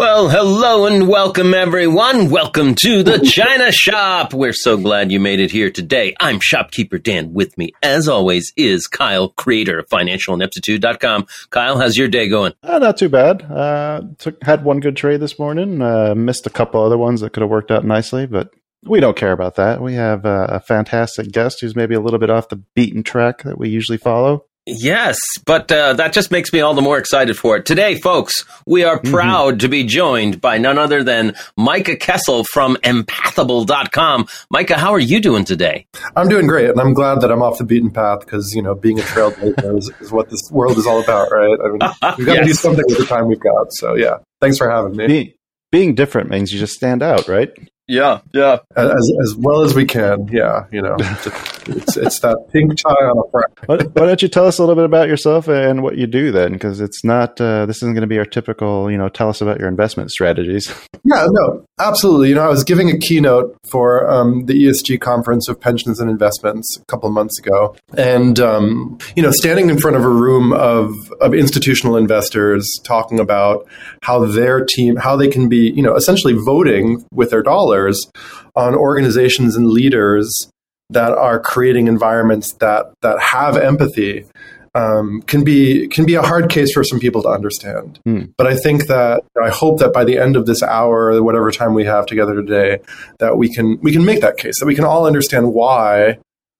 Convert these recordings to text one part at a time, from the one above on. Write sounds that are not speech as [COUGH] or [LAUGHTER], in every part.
Well, hello and welcome everyone. Welcome to the [LAUGHS] China Shop. We're so glad you made it here today. I'm shopkeeper Dan. With me, as always, is Kyle, creator of financialineptitude.com. Kyle, how's your day going? Uh, not too bad. Uh, took, had one good trade this morning. Uh, missed a couple other ones that could have worked out nicely, but we don't care about that. We have uh, a fantastic guest who's maybe a little bit off the beaten track that we usually follow. Yes, but uh, that just makes me all the more excited for it. Today, folks, we are mm-hmm. proud mm-hmm. to be joined by none other than Micah Kessel from empathable.com. Micah, how are you doing today? I'm doing great, and I'm glad that I'm off the beaten path because, you know, being a trailblazer is, is, what this world is all about, right? I mean, [LAUGHS] we've got yes. to do something with the time we've got. So, yeah, thanks for having me. Being, being different means you just stand out, right? Yeah, yeah. As, as well as we can. Yeah, you know, [LAUGHS] it's, it's that pink tie on a front. why, why, don't you tell us a little bit about yourself and what you do then? Because it's not, uh, this isn't going to be our typical, you know, tell us about your investment strategies. Yeah, no, absolutely. You know, I was giving a keynote for um, the ESG conference of pensions and investments a couple of months ago. And, um, you know, standing in front of a room of, of institutional investors talking about how their team, how they can be, you know, essentially voting with their dollars dollars on organizations and leaders that are creating environments that that have empathy um, can be can be a hard case for some people to understand. Mm. But I think that I hope that by the end of this hour, or whatever time we have together today, that we can we can make that case that we can all understand why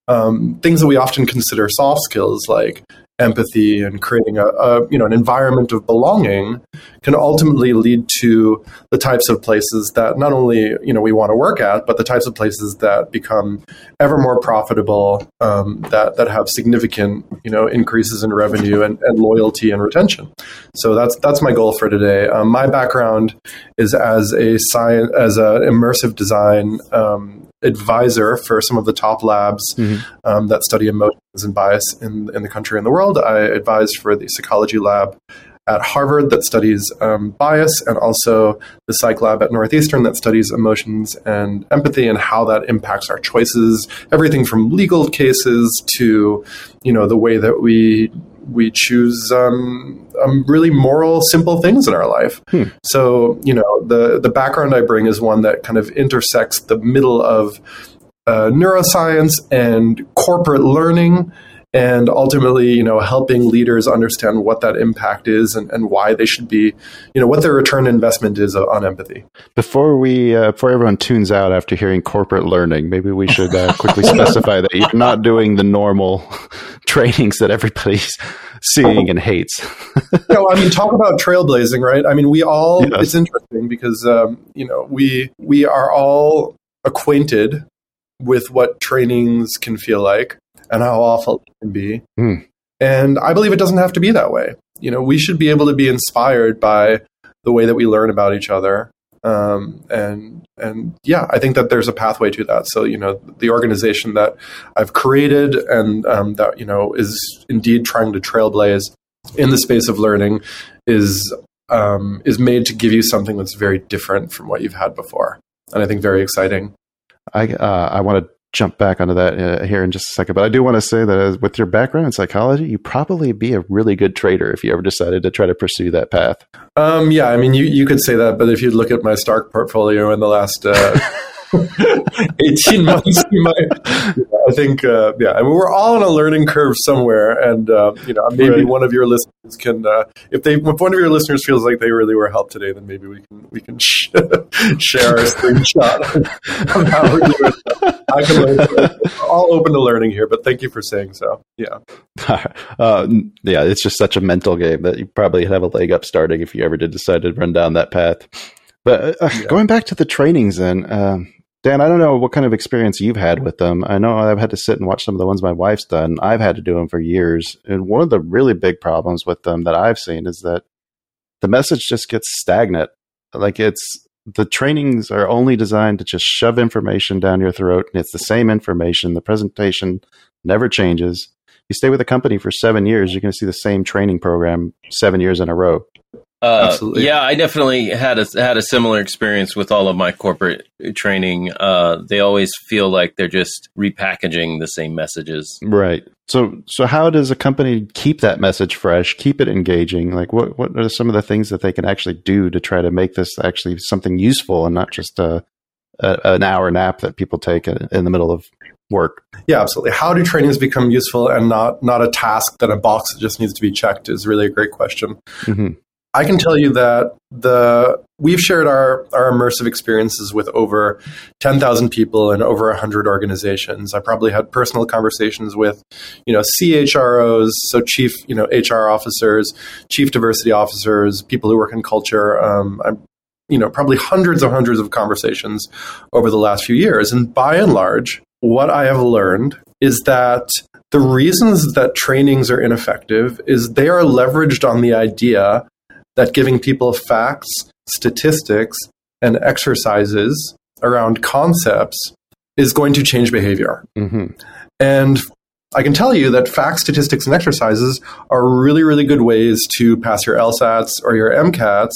um, things that we often consider soft skills like empathy and creating a, a, you know an environment of belonging can ultimately lead to the types of places that not only you know we want to work at but the types of places that become ever more profitable um, that that have significant you know increases in revenue and, and loyalty and retention. So that's that's my goal for today. Um, my background is as a science as an immersive design um, advisor for some of the top labs mm-hmm. um, that study emotions and bias in, in the country and the world. I advised for the psychology lab at Harvard that studies um, bias, and also the psych lab at Northeastern that studies emotions and empathy and how that impacts our choices. Everything from legal cases to, you know, the way that we we choose um, um, really moral, simple things in our life. Hmm. So, you know, the the background I bring is one that kind of intersects the middle of uh, neuroscience and corporate learning and ultimately, you know, helping leaders understand what that impact is and, and why they should be, you know, what their return investment is on empathy. Before we, uh, before everyone tunes out after hearing corporate learning, maybe we should uh, quickly [LAUGHS] specify that you're not doing the normal [LAUGHS] trainings that everybody's seeing and hates. [LAUGHS] no, I mean, talk about trailblazing, right? I mean, we all, yes. it's interesting because, um, you know, we, we are all acquainted with what trainings can feel like and how awful it can be. Mm. And I believe it doesn't have to be that way. You know, we should be able to be inspired by the way that we learn about each other. Um, and and yeah, I think that there's a pathway to that. So you know, the organization that I've created and um, that you know is indeed trying to trailblaze in the space of learning is um, is made to give you something that's very different from what you've had before, and I think very exciting. I uh, I want to jump back onto that uh, here in just a second. But I do want to say that as, with your background in psychology, you probably be a really good trader if you ever decided to try to pursue that path. Um, yeah, I mean, you, you could say that, but if you look at my Stark portfolio in the last uh, [LAUGHS] 18 [LAUGHS] months, you might, I think, uh, yeah, I mean, we're all on a learning curve somewhere. And, uh, you know, maybe right. one of your listeners can, uh, if they, if one of your listeners feels like they really were helped today, then maybe we can, we can sh- [LAUGHS] share a screenshot [LAUGHS] of how we're doing. I can learn. all open to learning here, but thank you for saying so. Yeah. Uh, yeah, it's just such a mental game that you probably have a leg up starting if you ever did decide to run down that path. But uh, yeah. going back to the trainings, then, um, Dan, I don't know what kind of experience you've had with them. I know I've had to sit and watch some of the ones my wife's done. I've had to do them for years. And one of the really big problems with them that I've seen is that the message just gets stagnant. Like it's the trainings are only designed to just shove information down your throat and it's the same information. The presentation never changes. You stay with a company for seven years, you're going to see the same training program seven years in a row. Uh, Absolutely. Yeah, I definitely had a had a similar experience with all of my corporate training. Uh, they always feel like they're just repackaging the same messages. Right. So, so how does a company keep that message fresh, keep it engaging? Like, what what are some of the things that they can actually do to try to make this actually something useful and not just a, a an hour nap that people take in the middle of work? Yeah, absolutely. How do trainings become useful and not not a task that a box that just needs to be checked is really a great question. Mm-hmm. I can tell you that the we've shared our, our immersive experiences with over 10,000 people and over 100 organizations. I probably had personal conversations with, you know, CHROs, so chief, you know, HR officers, chief diversity officers, people who work in culture. Um, I'm, you know, probably hundreds and hundreds of conversations over the last few years. And by and large, what I have learned is that the reasons that trainings are ineffective is they are leveraged on the idea that giving people facts, statistics, and exercises around concepts is going to change behavior. Mm-hmm. And I can tell you that facts, statistics, and exercises are really, really good ways to pass your LSATs or your MCATs.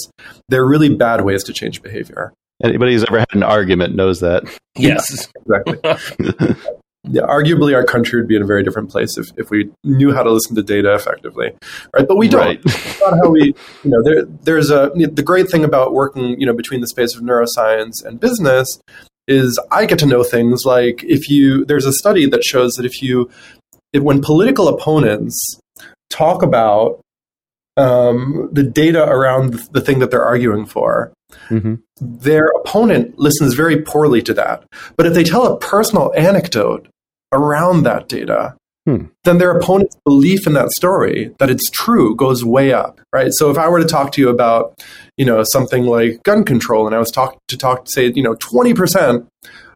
They're really bad ways to change behavior. Anybody who's ever had an argument knows that. Yes, exactly. [LAUGHS] yeah, arguably our country would be in a very different place if, if we knew how to listen to data effectively, right? But we don't. Right. not how we, you know, there, there's a the great thing about working, you know, between the space of neuroscience and business is I get to know things like if you there's a study that shows that if you if, when political opponents talk about um, the data around the thing that they're arguing for, mm-hmm. their opponent listens very poorly to that. But if they tell a personal anecdote around that data, hmm. then their opponent's belief in that story that it's true goes way up, right? So if I were to talk to you about, you know, something like gun control, and I was talk to talk to say, you know, twenty percent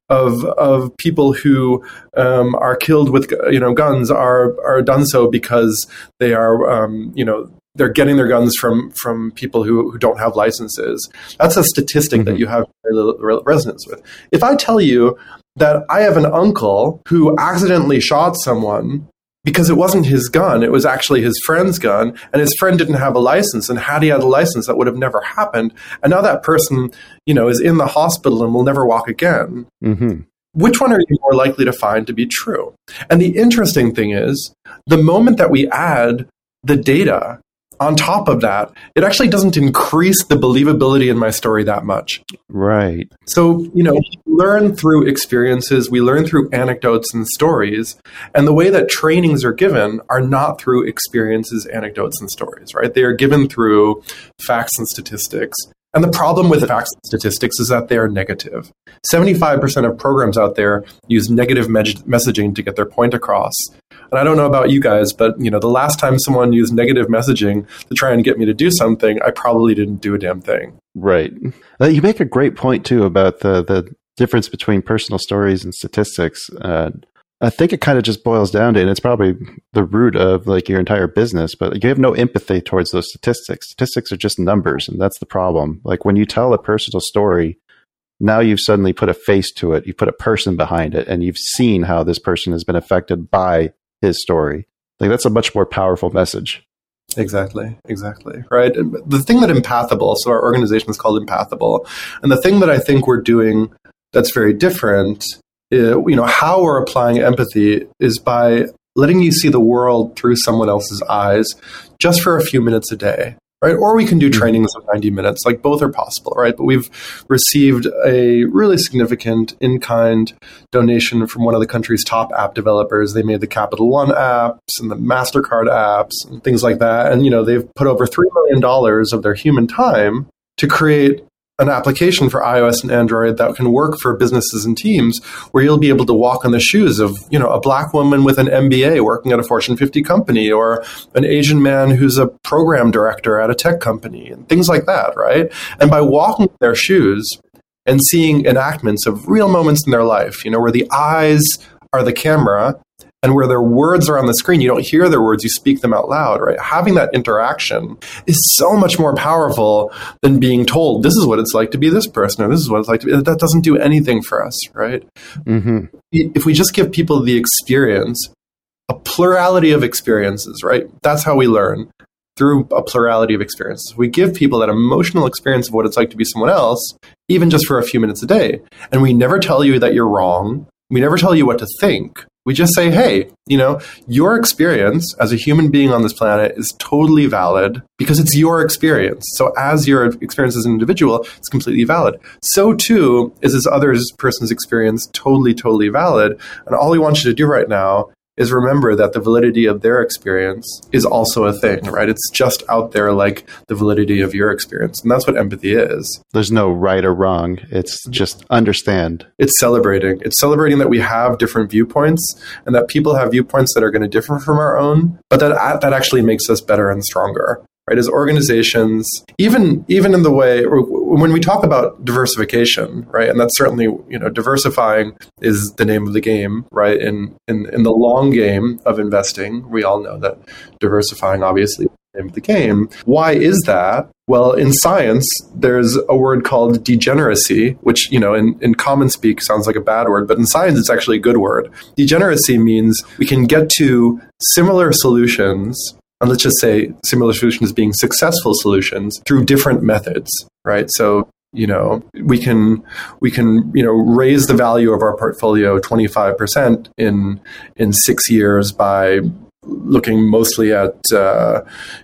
of of people who um, are killed with you know guns are are done so because they are um, you know they're getting their guns from from people who, who don't have licenses. That's a statistic mm-hmm. that you have very little resonance with. If I tell you that I have an uncle who accidentally shot someone because it wasn't his gun, it was actually his friend's gun, and his friend didn't have a license. And had he had a license, that would have never happened. And now that person, you know, is in the hospital and will never walk again. Mm-hmm. Which one are you more likely to find to be true? And the interesting thing is, the moment that we add the data on top of that, it actually doesn't increase the believability in my story that much. Right. So, you know, learn through experiences, we learn through anecdotes and stories. And the way that trainings are given are not through experiences, anecdotes, and stories, right? They are given through facts and statistics. And the problem with facts and statistics is that they are negative. 75% of programs out there use negative me- messaging to get their point across. And I don't know about you guys, but you know, the last time someone used negative messaging to try and get me to do something, I probably didn't do a damn thing. Right. Uh, you make a great point too about the the difference between personal stories and statistics. Uh, I think it kind of just boils down to, and it's probably the root of like your entire business, but you have no empathy towards those statistics. Statistics are just numbers, and that's the problem. Like when you tell a personal story, now you've suddenly put a face to it, you put a person behind it, and you've seen how this person has been affected by his story. Like that's a much more powerful message. Exactly, exactly. Right. The thing that Empathable, so our organization is called Empathable, and the thing that I think we're doing that's very different, uh, you know, how we're applying empathy is by letting you see the world through someone else's eyes just for a few minutes a day. right? Or we can do trainings of 90 minutes. Like both are possible, right? But we've received a really significant in kind donation from one of the country's top app developers. They made the Capital One apps and the MasterCard apps and things like that. And, you know, they've put over $3 million of their human time to create an application for iOS and Android that can work for businesses and teams where you'll be able to walk in the shoes of, you know, a black woman with an MBA working at a Fortune 50 company or an Asian man who's a program director at a tech company and things like that, right? And by walking in their shoes and seeing enactments of real moments in their life, you know, where the eyes are the camera and where their words are on the screen, you don't hear their words, you speak them out loud, right? Having that interaction is so much more powerful than being told, this is what it's like to be this person, or this is what it's like to be. That doesn't do anything for us, right? Mm-hmm. If we just give people the experience, a plurality of experiences, right? That's how we learn through a plurality of experiences. We give people that emotional experience of what it's like to be someone else, even just for a few minutes a day. And we never tell you that you're wrong. We never tell you what to think. We just say, hey, you know, your experience as a human being on this planet is totally valid because it's your experience. So as your experience as an individual, it's completely valid. So too is this other person's experience totally, totally valid. And all we want you to do right now is remember that the validity of their experience is also a thing, right? It's just out there like the validity of your experience. And that's what empathy is. There's no right or wrong. It's just understand. It's celebrating. It's celebrating that we have different viewpoints and that people have viewpoints that are going to differ from our own, but that that actually makes us better and stronger right? As organizations, even even in the way when we talk about diversification, right? And that's certainly you know diversifying is the name of the game, right? In in in the long game of investing, we all know that diversifying obviously is the name of the game. Why is that? Well, in science, there's a word called degeneracy, which, you know, in, in common speak sounds like a bad word, but in science, it's actually a good word. Degeneracy means we can get to similar solutions and let's just say similar solutions being successful solutions through different methods, right? So you know we can we can you know raise the value of our portfolio 25% in in 6 years by looking mostly at uh,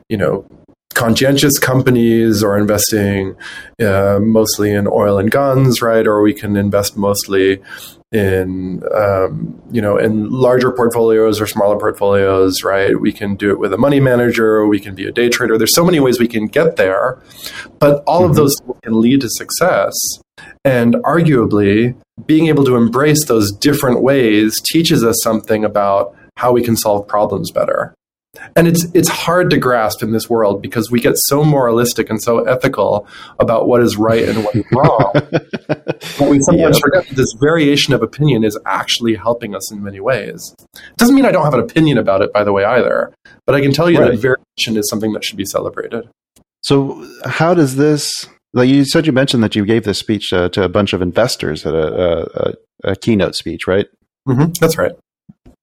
you know conscientious companies or investing uh, mostly in oil and guns, right? Or we can invest mostly in um, you know in larger portfolios or smaller portfolios right? We can do it with a money manager. We can be a day trader. There's so many ways we can get there. But all mm-hmm. of those can lead to success. And arguably being able to embrace those different ways teaches us something about how we can solve problems better and it's it's hard to grasp in this world because we get so moralistic and so ethical about what is right and what is [LAUGHS] wrong. but we sometimes forget that this variation of opinion is actually helping us in many ways. It doesn't mean I don't have an opinion about it, by the way, either. But I can tell you right. that variation is something that should be celebrated. So, how does this? Like you said, you mentioned that you gave this speech uh, to a bunch of investors at a, a, a keynote speech, right? Mm-hmm, that's right.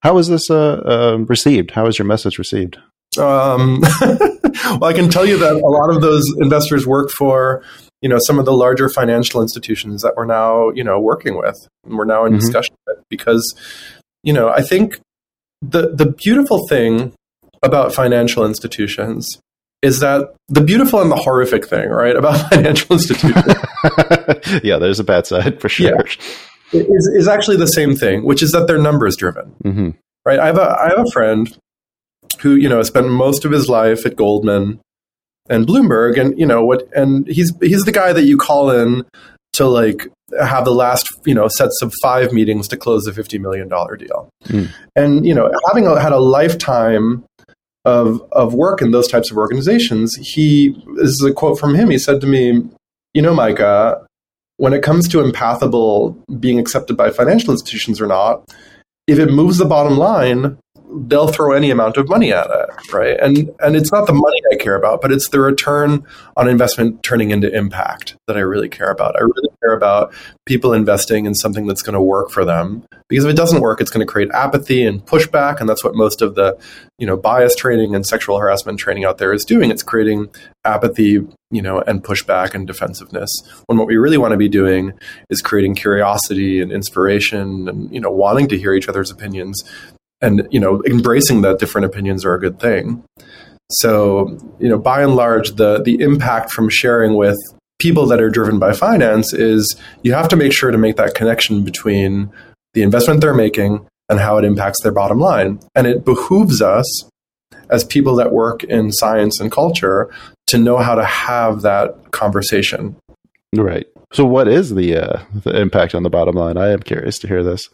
How was this uh, uh, received? How was your message received? Um, [LAUGHS] well, I can tell you that a lot of those investors work for, you know, some of the larger financial institutions that we're now, you know, working with, and we're now in mm-hmm. discussion with, because, you know, I think the the beautiful thing about financial institutions is that the beautiful and the horrific thing, right, about [LAUGHS] financial institutions. [LAUGHS] yeah, there's a bad side for sure. Yeah is, is actually the same thing, which is that they're numbers driven. Mm-hmm. Right. I have a I have a friend who you know spent most of his life at Goldman and Bloomberg, and you know what, and he's he's the guy that you call in to like have the last you know sets of five meetings to close the fifty million dollar deal, mm. and you know having a, had a lifetime of of work in those types of organizations, he this is a quote from him. He said to me, "You know, Micah, when it comes to empathable being accepted by financial institutions or not, if it moves the bottom line, they'll throw any amount of money at it, right? And and it's not the money I care about, but it's the return on investment turning into impact that I really care about. I really care about people investing in something that's going to work for them because if it doesn't work, it's going to create apathy and pushback, and that's what most of the you know bias training and sexual harassment training out there is doing. It's creating apathy, you know, and pushback and defensiveness. When what we really want to be doing is creating curiosity and inspiration and you know wanting to hear each other's opinions and you know embracing that different opinions are a good thing So, you know, by and large, the the impact from sharing with people that are driven by finance is you have to make sure to make that connection between the investment they're making and how it impacts their bottom line. And it behooves us as people that work in science and culture to know how to have that conversation. Right. So, what is the, uh, the impact on the bottom line? I am curious to hear this.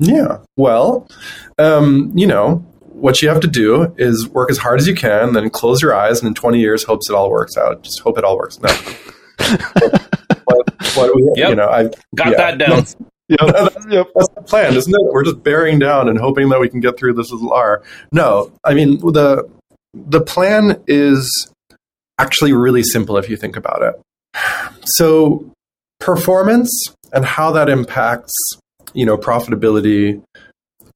Yeah. Well, um, you know, what you have to do is work as hard as you can, then close your eyes, and in 20 years, hopes it all works out. Just hope it all works. No. [LAUGHS] what, what we, yep. You know, I got yeah, that down. Yep. that's, yep. that's the plan, isn't it? We're just bearing down and hoping that we can get through this little R. No, I mean the the plan is actually really simple if you think about it. So performance and how that impacts, you know, profitability,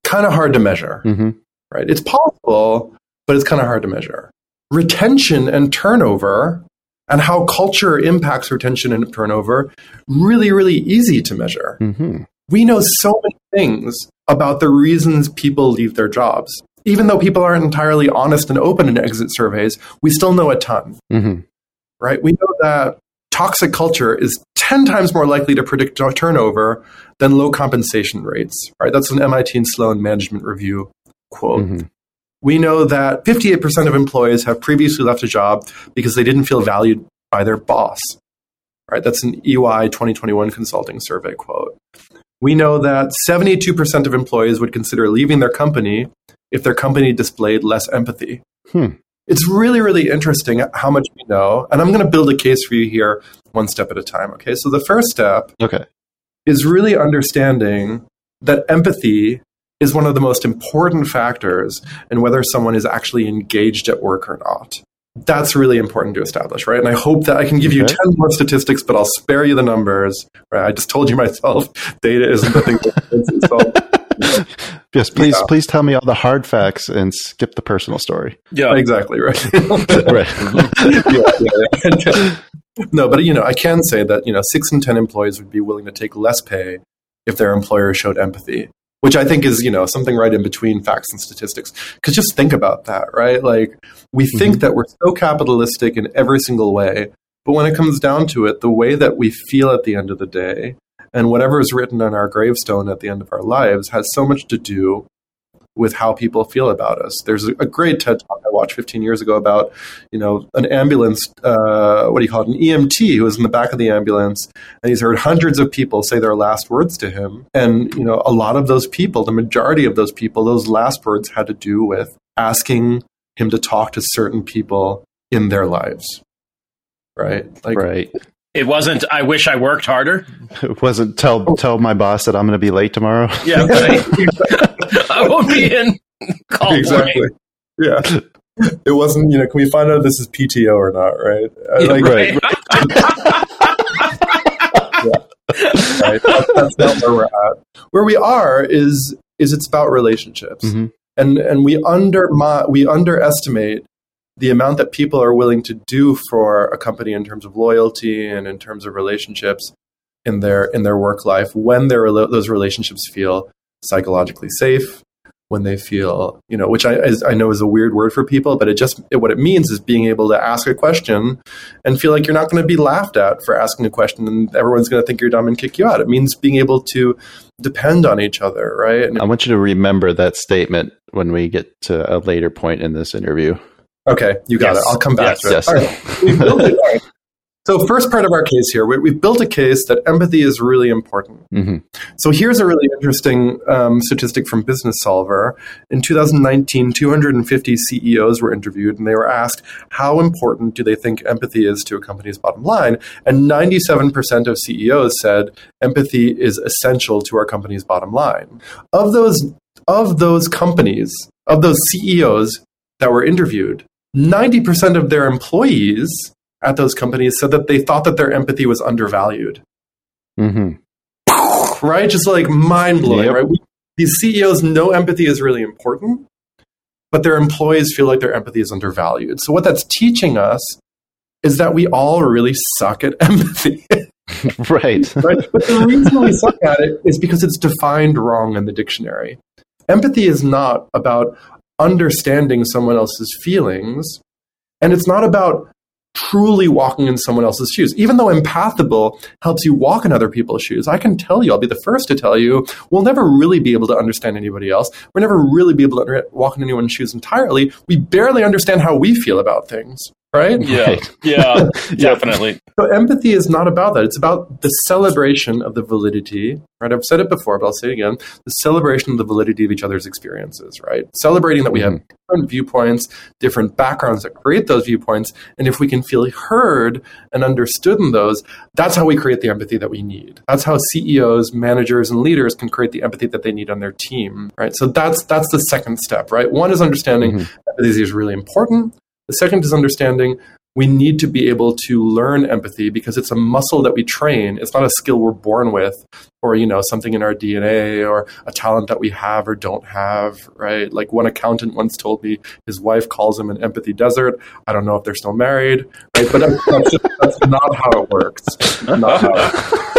kind of hard to measure. Mm-hmm right? It's possible, but it's kind of hard to measure. Retention and turnover and how culture impacts retention and turnover, really, really easy to measure. Mm-hmm. We know so many things about the reasons people leave their jobs. Even though people aren't entirely honest and open in exit surveys, we still know a ton. Mm-hmm. Right? We know that toxic culture is 10 times more likely to predict turnover than low compensation rates. Right? That's an MIT and Sloan management review quote. Mm-hmm. We know that 58% of employees have previously left a job because they didn't feel valued by their boss. Right? That's an EY 2021 consulting survey quote. We know that 72% of employees would consider leaving their company if their company displayed less empathy. Hmm. It's really, really interesting how much we know. And I'm going to build a case for you here one step at a time. Okay. So the first step okay. Is really understanding that empathy is one of the most important factors in whether someone is actually engaged at work or not. That's really important to establish, right? And I hope that I can give okay. you 10 more statistics, but I'll spare you the numbers. Right? I just told you myself, [LAUGHS] data isn't the thing that [LAUGHS] yes, please, yeah. please tell me all the hard facts and skip the personal story. Yeah, exactly right. [LAUGHS] right. yeah, yeah, no, but you know, I can say that you know, six in ten employees would be willing to take less pay if their employer showed empathy which I think is, you know, something right in between facts and statistics. Because just think about that, right? Like, we mm-hmm. think that we're so capitalistic in every single way. But when it comes down to it, the way that we feel at the end of the day and whatever is written on our gravestone at the end of our lives has so much to do with how people feel about us. There's a, a great TED talk I watched 15 years ago about, you know, an ambulance, uh, what do you call it, an EMT who was in the back of the ambulance, and he's heard hundreds of people say their last words to him. And, you know, a lot of those people, the majority of those people, those last words had to do with asking him to talk to certain people in their lives. Right? Like, right. It wasn't. I wish I worked harder. [LAUGHS] It wasn't. Tell oh. tell my boss that I'm going to be late tomorrow. Yeah, right. [LAUGHS] [LAUGHS] I won't be in. [LAUGHS] Call exactly. Yeah. It wasn't. You know, can we find out if this is PTO or not? Right. Uh, yeah, like, right. [LAUGHS] [LAUGHS] yeah. right. That's, that's not where we're at. Where we are is is it's about relationships, mm-hmm. and and we under we underestimate the amount that people are willing to do for a company in terms of loyalty and in terms of relationships in their in their work life when those relationships feel psychologically safe when they feel you know which I, I know is a weird word for people but it just it, what it means is being able to ask a question and feel like you're not going to be laughed at for asking a question and everyone's going to think you're dumb and kick you out it means being able to depend on each other right and i want you to remember that statement when we get to a later point in this interview Okay, you got yes. it. I'll come back yes, to it. Yes. Right. [LAUGHS] So, first part of our case here, we, have built a case that empathy is really important. Mm-hmm. So, here's a really interesting um, statistic from Businessolver. In 2019, 250 CEOs were interviewed, and they were asked how important do they think empathy is to a company's bottom line. And 97% of CEOs said empathy is essential to our company's bottom line. Of those of those companies, of those CEOs that were interviewed, 90% of their employees at those companies said that they thought that their empathy was undervalued. Mm-hmm. Right? Just like mind blowing, yep. right? We, these CEOs know empathy is really important, but their employees feel like their empathy is undervalued. So, what that's teaching us is that we all really suck at [LAUGHS] empathy. [LAUGHS] right. right. But the reason we suck at it is because it's defined wrong in the dictionary. Empathy is not about understanding someone else's feelings, And it's not about truly walking in someone else's shoes. Even though empathable helps you walk in other people's shoes, I can tell you, I'll be the first to tell you, we'll never really be able to understand anybody else. We'll never really be able to walk in anyone's shoes entirely. We barely understand how we feel about things right? [LAUGHS] Yeah, yeah, definitely. So empathy is not about that. It's about the celebration of the validity, right? I've said it before, but I'll say it again: the celebration of the validity of each other's experiences, right? Celebrating that we have mm-hmm. different viewpoints, different backgrounds that create those viewpoints, and if we can feel heard and understood in those, that's how we create the empathy that we need. That's how CEOs, managers, and leaders can create the empathy that they need on their team, right? So that's that's the second step, right? One is understanding mm-hmm. empathy is really important. The second is understanding we need to be able to learn empathy because it's a muscle that we train. It's not a skill we're born with or, you know, something in our DNA or a talent that we have or don't have, right? Like one accountant once told me his wife calls him an empathy desert. I don't know if they're still married, right? But that's, that's not how it works. Not how empathy. Uh,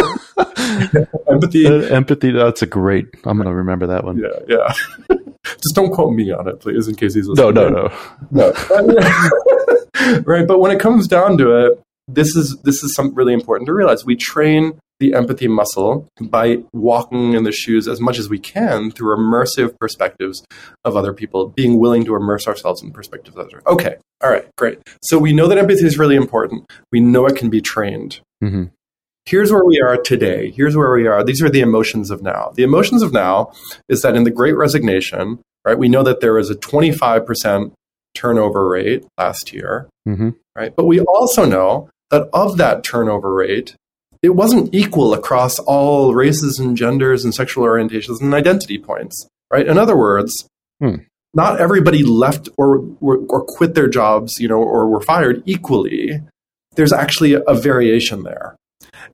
[LAUGHS] empathy. empathy. That's a great. I'm going to remember that one. Yeah, yeah. [LAUGHS] Just don't quote me on it, please, in case he's listening. No, no, no, [LAUGHS] no. right, but when it comes down to it, this is this is something really important to realize. We train the empathy muscle by walking in the shoes as much as we can through immersive perspectives of other people, being willing to immerse ourselves in perspectives of others. Okay, all right, great. So we know that empathy is really important. We know it can be trained. Mm-hmm here's where we are today. Here's where we are. These are the emotions of now. The emotions of now is that in the great resignation, right, we know that there was a 25% turnover rate last year, mm-hmm. right? But we also know that of that turnover rate, it wasn't equal across all races and genders and sexual orientations and identity points, right? In other words, hmm. not everybody left or, or, or quit their jobs, you know, or were fired equally. There's actually a variation there.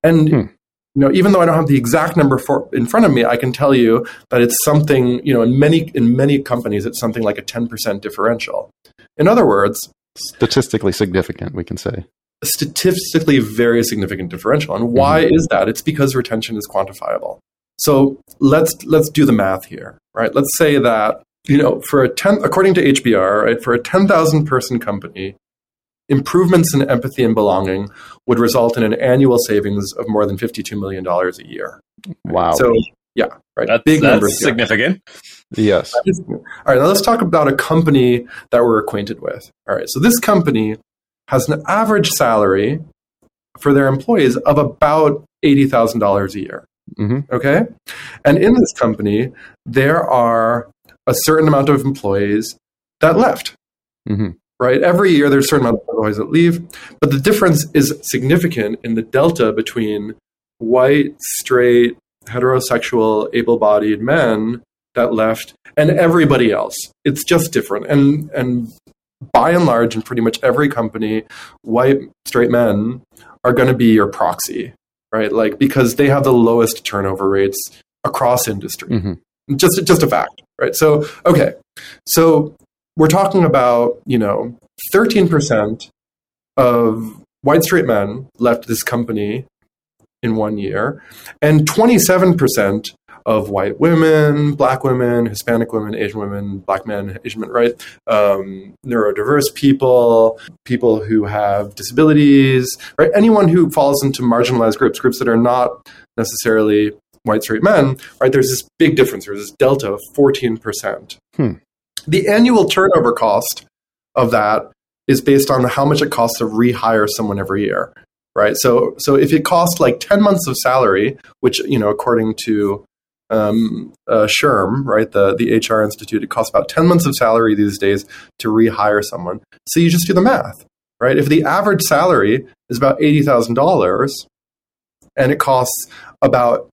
And hmm. you know, even though I don't have the exact number for in front of me, I can tell you that it's something. You know, in many in many companies, it's something like a ten percent differential. In other words, statistically significant, we can say. Statistically, very significant differential. And why mm-hmm. is that? It's because retention is quantifiable. So let's let's do the math here, right? Let's say that you know, for a ten, according to HBR, right, for a ten thousand person company, improvements in empathy and belonging would result in an annual savings of more than $52 million a year. Wow. So, yeah, right. That's, Big that's numbers. Significant. Yes. All right. Now let's talk about a company that we're acquainted with. All right. So this company has an average salary for their employees of about $80,000 a year. Mm-hmm. Okay. And in this company, there are a certain amount of employees that left. Mm-hmm right? Every year there's a certain amount of employees that leave, but the difference is significant in the delta between white, straight, heterosexual, able bodied men that left and everybody else. It's just different. And, and by and large, in pretty much every company, white, straight men are going to be your proxy, right? Like, because they have the lowest turnover rates across industry. Mm-hmm. Just, just a fact, right? So, okay. So we're talking about, you know, 13% of white straight men left this company in one year, and 27% of white women, black women, Hispanic women, Asian women, black men, Asian men, right? Um, neurodiverse people, people who have disabilities, right? Anyone who falls into marginalized groups, groups that are not necessarily white straight men, right? There's this big difference. There's this delta of 14%. Hmm. The annual turnover cost of that is based on how much it costs to rehire someone every year, right? So, so if it costs like 10 months of salary, which, you know, according to um, uh, SHRM, right, the, the HR Institute, it costs about 10 months of salary these days to rehire someone. So you just do the math, right? If the average salary is about $80,000 and it costs about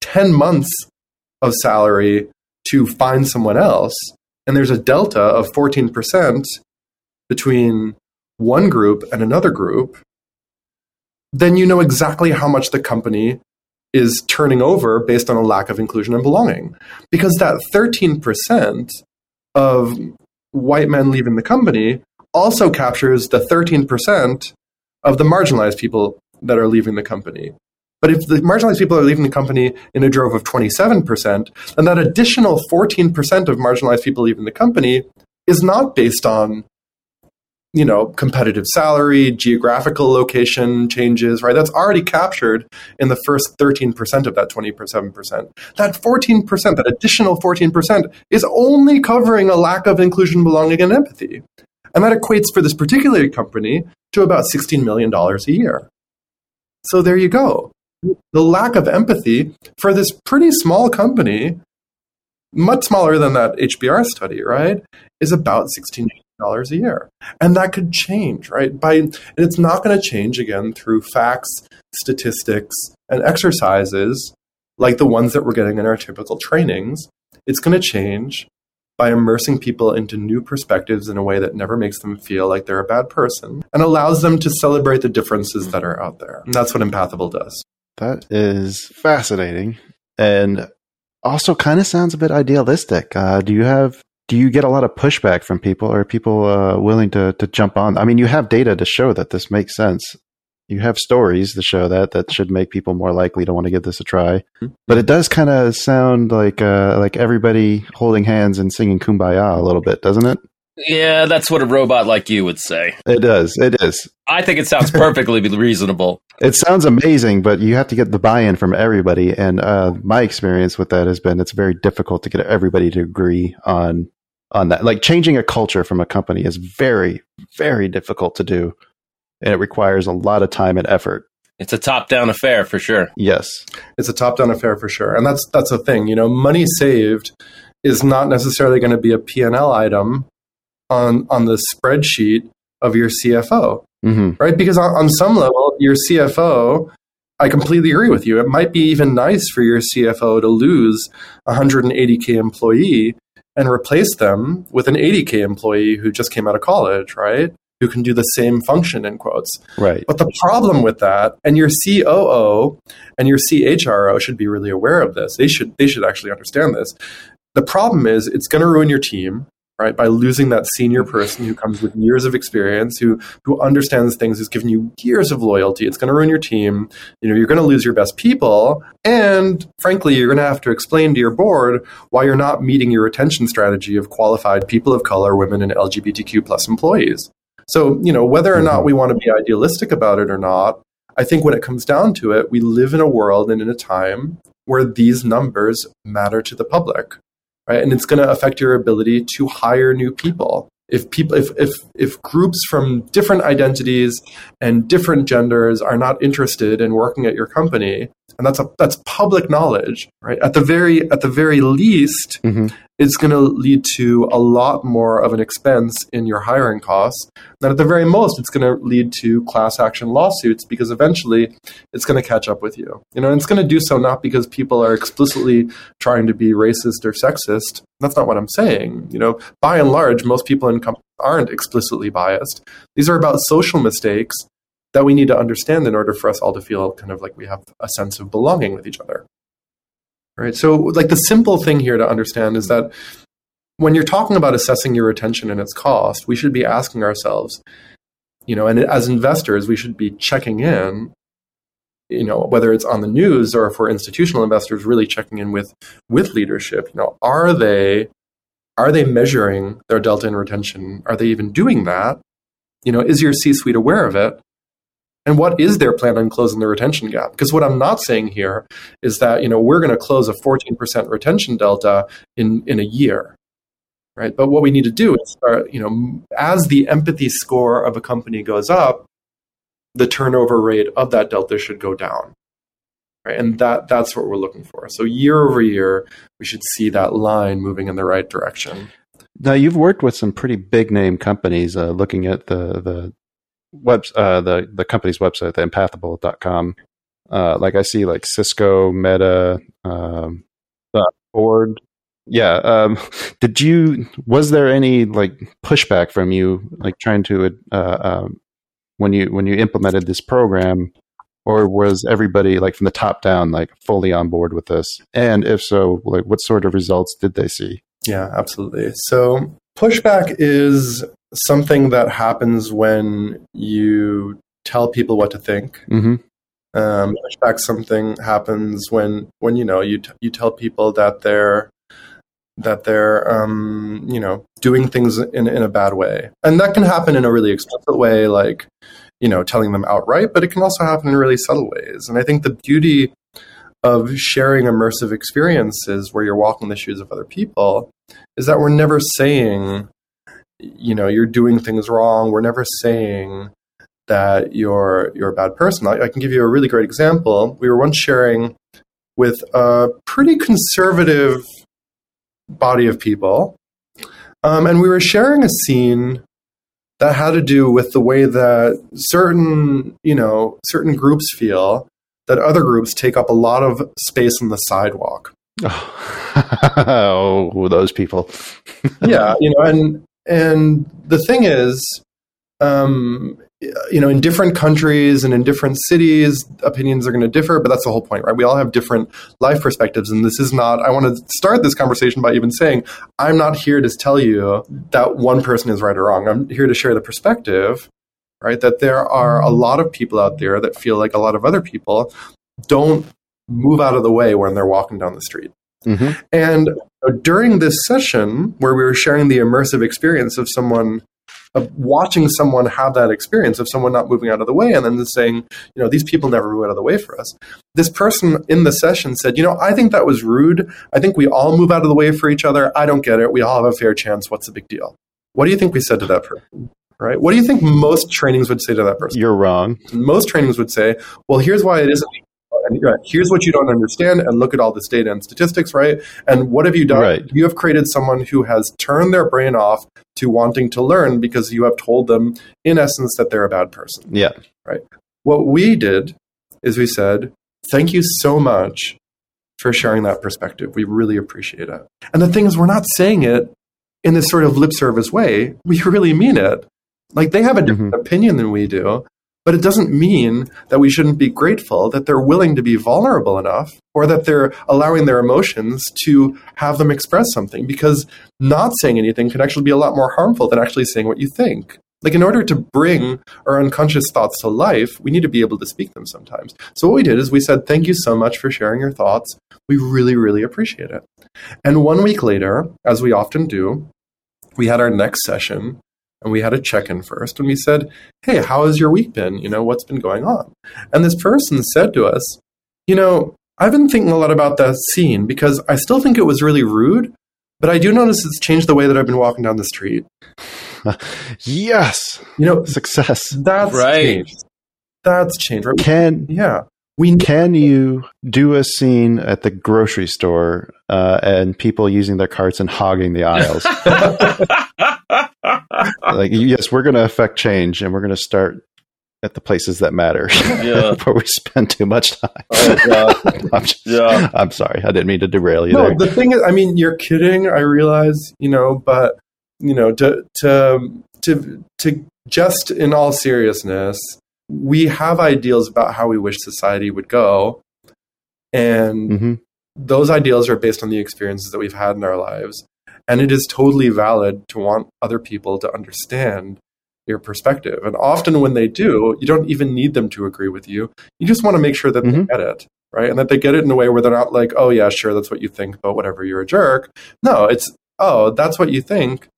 10 months of salary to find someone else, and there's a delta of 14% between one group and another group, then you know exactly how much the company is turning over based on a lack of inclusion and belonging. Because that 13% of white men leaving the company also captures the 13% of the marginalized people that are leaving the company. But if the marginalized people are leaving the company in a drove of 27%, then that additional 14% of marginalized people leaving the company is not based on you know, competitive salary, geographical location changes, right? That's already captured in the first 13% of that 27%. That 14%, that additional 14%, is only covering a lack of inclusion, belonging, and empathy. And that equates for this particular company to about $16 million a year. So there you go. The lack of empathy for this pretty small company, much smaller than that HBR study, right, is about 16 million dollars a year. And that could change, right? By and it's not going to change again through facts, statistics, and exercises like the ones that we're getting in our typical trainings. It's going to change by immersing people into new perspectives in a way that never makes them feel like they're a bad person and allows them to celebrate the differences that are out there. And that's what Empathable does. That is fascinating and also kind of sounds a bit idealistic. Uh, do you have do you get a lot of pushback from people? Or are people uh, willing to to jump on? I mean, you have data to show that this makes sense. You have stories to show that that should make people more likely to want to give this a try. Mm-hmm. But it does kind of sound like uh, like everybody holding hands and singing "Kumbaya" a little bit, doesn't it? Yeah, that's what a robot like you would say. It does. It is. I think it sounds perfectly [LAUGHS] reasonable. It sounds amazing, but you have to get the buy-in from everybody. And uh, my experience with that has been it's very difficult to get everybody to agree on on that. Like changing a culture from a company is very, very difficult to do. And it requires a lot of time and effort. It's a top-down affair for sure. Yes. It's a top-down affair for sure. And that's that's the thing, you know, money saved is not necessarily going to be a P&L item on on the spreadsheet of your CFO. Mm-hmm. Right? Because on, on some level, your CFO I completely agree with you. It might be even nice for your CFO to lose a 180k employee and replace them with an 80K employee who just came out of college, right? Who can do the same function in quotes. Right. But the problem with that, and your COO and your CHRO should be really aware of this. They should they should actually understand this. The problem is it's going to ruin your team right? By losing that senior person who comes with years of experience, who who understands things, who's given you years of loyalty. It's going to ruin your team. You know, you're going to lose your best people, and frankly, you're going to have to explain to your board why you're not meeting your retention strategy of qualified people of color, women, and LGBTQ plus employees. So, you know, whether or not we want to be idealistic about it or not, I think when it comes down to it, we live in a world and in a time where these numbers matter to the public right? And it's going to affect your ability to hire new people. If people, if, if, if groups from different identities and different genders are not interested in working at your company, and that's a, that's public knowledge, right? At the very, at the very least, mm-hmm it's going to lead to a lot more of an expense in your hiring costs. And at the very most, it's going to lead to class action lawsuits because eventually it's going to catch up with you. You know, and it's going to do so not because people are explicitly trying to be racist or sexist. That's not what I'm saying. You know, by and large, most people in companies aren't explicitly biased. These are about social mistakes that we need to understand in order for us all to feel kind of like we have a sense of belonging with each other. Right. So, like the simple thing here to understand is that when you're talking about assessing your retention and its cost, we should be asking ourselves, you know, and as investors, we should be checking in, you know, whether it's on the news or for institutional investors, really checking in with with leadership. You know, are they are they measuring their delta in retention? Are they even doing that? You know, is your C-suite aware of it? And what is their plan on closing the retention gap? Because what i'm not saying here is that you know we're going to close a 14% retention delta in in a year right? But what we need to do is start you know as the empathy score of a company goes up the turnover rate of that delta should go down right? And that that's what we're looking for. So year over year we should see that line moving in the right direction. Now you've worked with some pretty big name companies uh, looking at the the web uh, the the company's website, the empathable.com. Uh, like I see like Cisco, Meta, um, Ford. Yeah. Um, [LAUGHS] did you? Was there any like pushback from you, like trying to uh, um, when you when you implemented this program, or was everybody like from the top down like fully on board with this? And if so, like what sort of results did they see? Yeah, absolutely. So pushback is something that happens when you tell people what to think. Mm-hmm. Um, pushback something happens when when you know you t- you tell people that they're that they're um, you know doing things in in a bad way, and that can happen in a really explicit way, like you know telling them outright, but it can also happen in really subtle ways. And I think the beauty of sharing immersive experiences where you're walking the shoes of other people is that we're never saying you know you're doing things wrong. We're never saying that you're you're a bad person. I, I, can give you a really great example. We were once sharing with a pretty conservative body of people um, and we were sharing a scene that had to do with the way that certain you know certain groups feel that other groups take up a lot of space on the sidewalk. [LAUGHS] Oh, those people. [LAUGHS] yeah, you know, and and the thing is, um, you know, in different countries and in different cities, opinions are going to differ, but that's the whole point, right? We all have different life perspectives. And this is not, I want to start this conversation by even saying, I'm not here to tell you that one person is right or wrong. I'm here to share the perspective, right? That there are a lot of people out there that feel like a lot of other people don't move out of the way when they're walking down the street. Mm-hmm. And during this session, where we were sharing the immersive experience of someone, of watching someone have that experience of someone not moving out of the way, and then saying, you know, these people never move out of the way for us. This person in the session said, you know, I think that was rude. I think we all move out of the way for each other. I don't get it. We all have a fair chance. What's the big deal? What do you think we said to that person? Right? What do you think most trainings would say to that person? You're wrong. Most trainings would say, well, here's why it isn't and right, here's what you don't understand and look at all this data and statistics right? And what have you done? Right. you have created someone who has turned their brain off to wanting to learn because you have told them in essence that they're a bad person. Yeah. Right? What we did is we said thank you so much for sharing that perspective. We really appreciate it. And the thing is we're not saying it in this sort of lip service way. We really mean it. Like they have a different mm-hmm. opinion than we do but it doesn't mean that we shouldn't be grateful that they're willing to be vulnerable enough or that they're allowing their emotions to have them express something because not saying anything can actually be a lot more harmful than actually saying what you think. Like, in order to bring our unconscious thoughts to life, we need to be able to speak them sometimes. So, what we did is we said, Thank you so much for sharing your thoughts. We really, really appreciate it. And one week later, as we often do, we had our next session and we had a check-in first and we said hey how has your week been? You know what's been going on? And this person said to us you know i've been thinking a lot about that scene because i still think it was really rude but i do notice it's changed the way that i've been walking down the street. [LAUGHS] Yes. You know success. that's right. changed. that's changed. Right? can yeah we can you do a scene at the grocery store uh, and people using their carts and hogging the aisles [LAUGHS] like, yes, we're going to affect change, and we're going to start at the places that matter yeah. [LAUGHS] before we spend too much time. Oh, [LAUGHS] I'm, just, yeah. I'm sorry. I didn't mean to derail you no, there. The thing is, I mean, you're kidding. I realize, you know, but you know, to to to to just in all seriousness, we have ideals about how we wish society would go, and mm-hmm. those ideals are based on the experiences that we've had in our lives. And it is totally valid to want other people to understand your perspective. And often when they do, you don't even need them to agree with you. You just want to make sure that mm-hmm. they get it, right? And that they get it in a way where they're not like, oh, yeah, sure, that's what you think, but whatever, you're a jerk. No, it's, oh, that's what you think.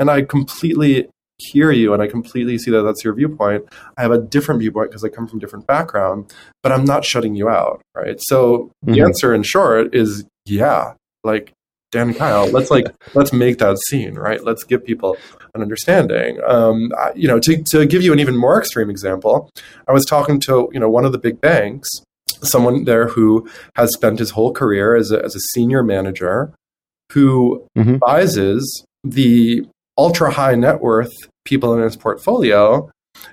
And I completely hear you and I completely see that that's your viewpoint. I have a different viewpoint because I come from different background, but I'm not shutting you out, right? So mm-hmm. the answer in short is yeah. Like Dan and Kyle, let's like [LAUGHS] let's make that scene, right? Let's give people an understanding. Um, you know, to to give you an even more extreme example, I was talking to you know one of the big banks, someone there who has spent his whole career as a, as a senior manager, who mm-hmm. advises the ultra high net worth people in his portfolio,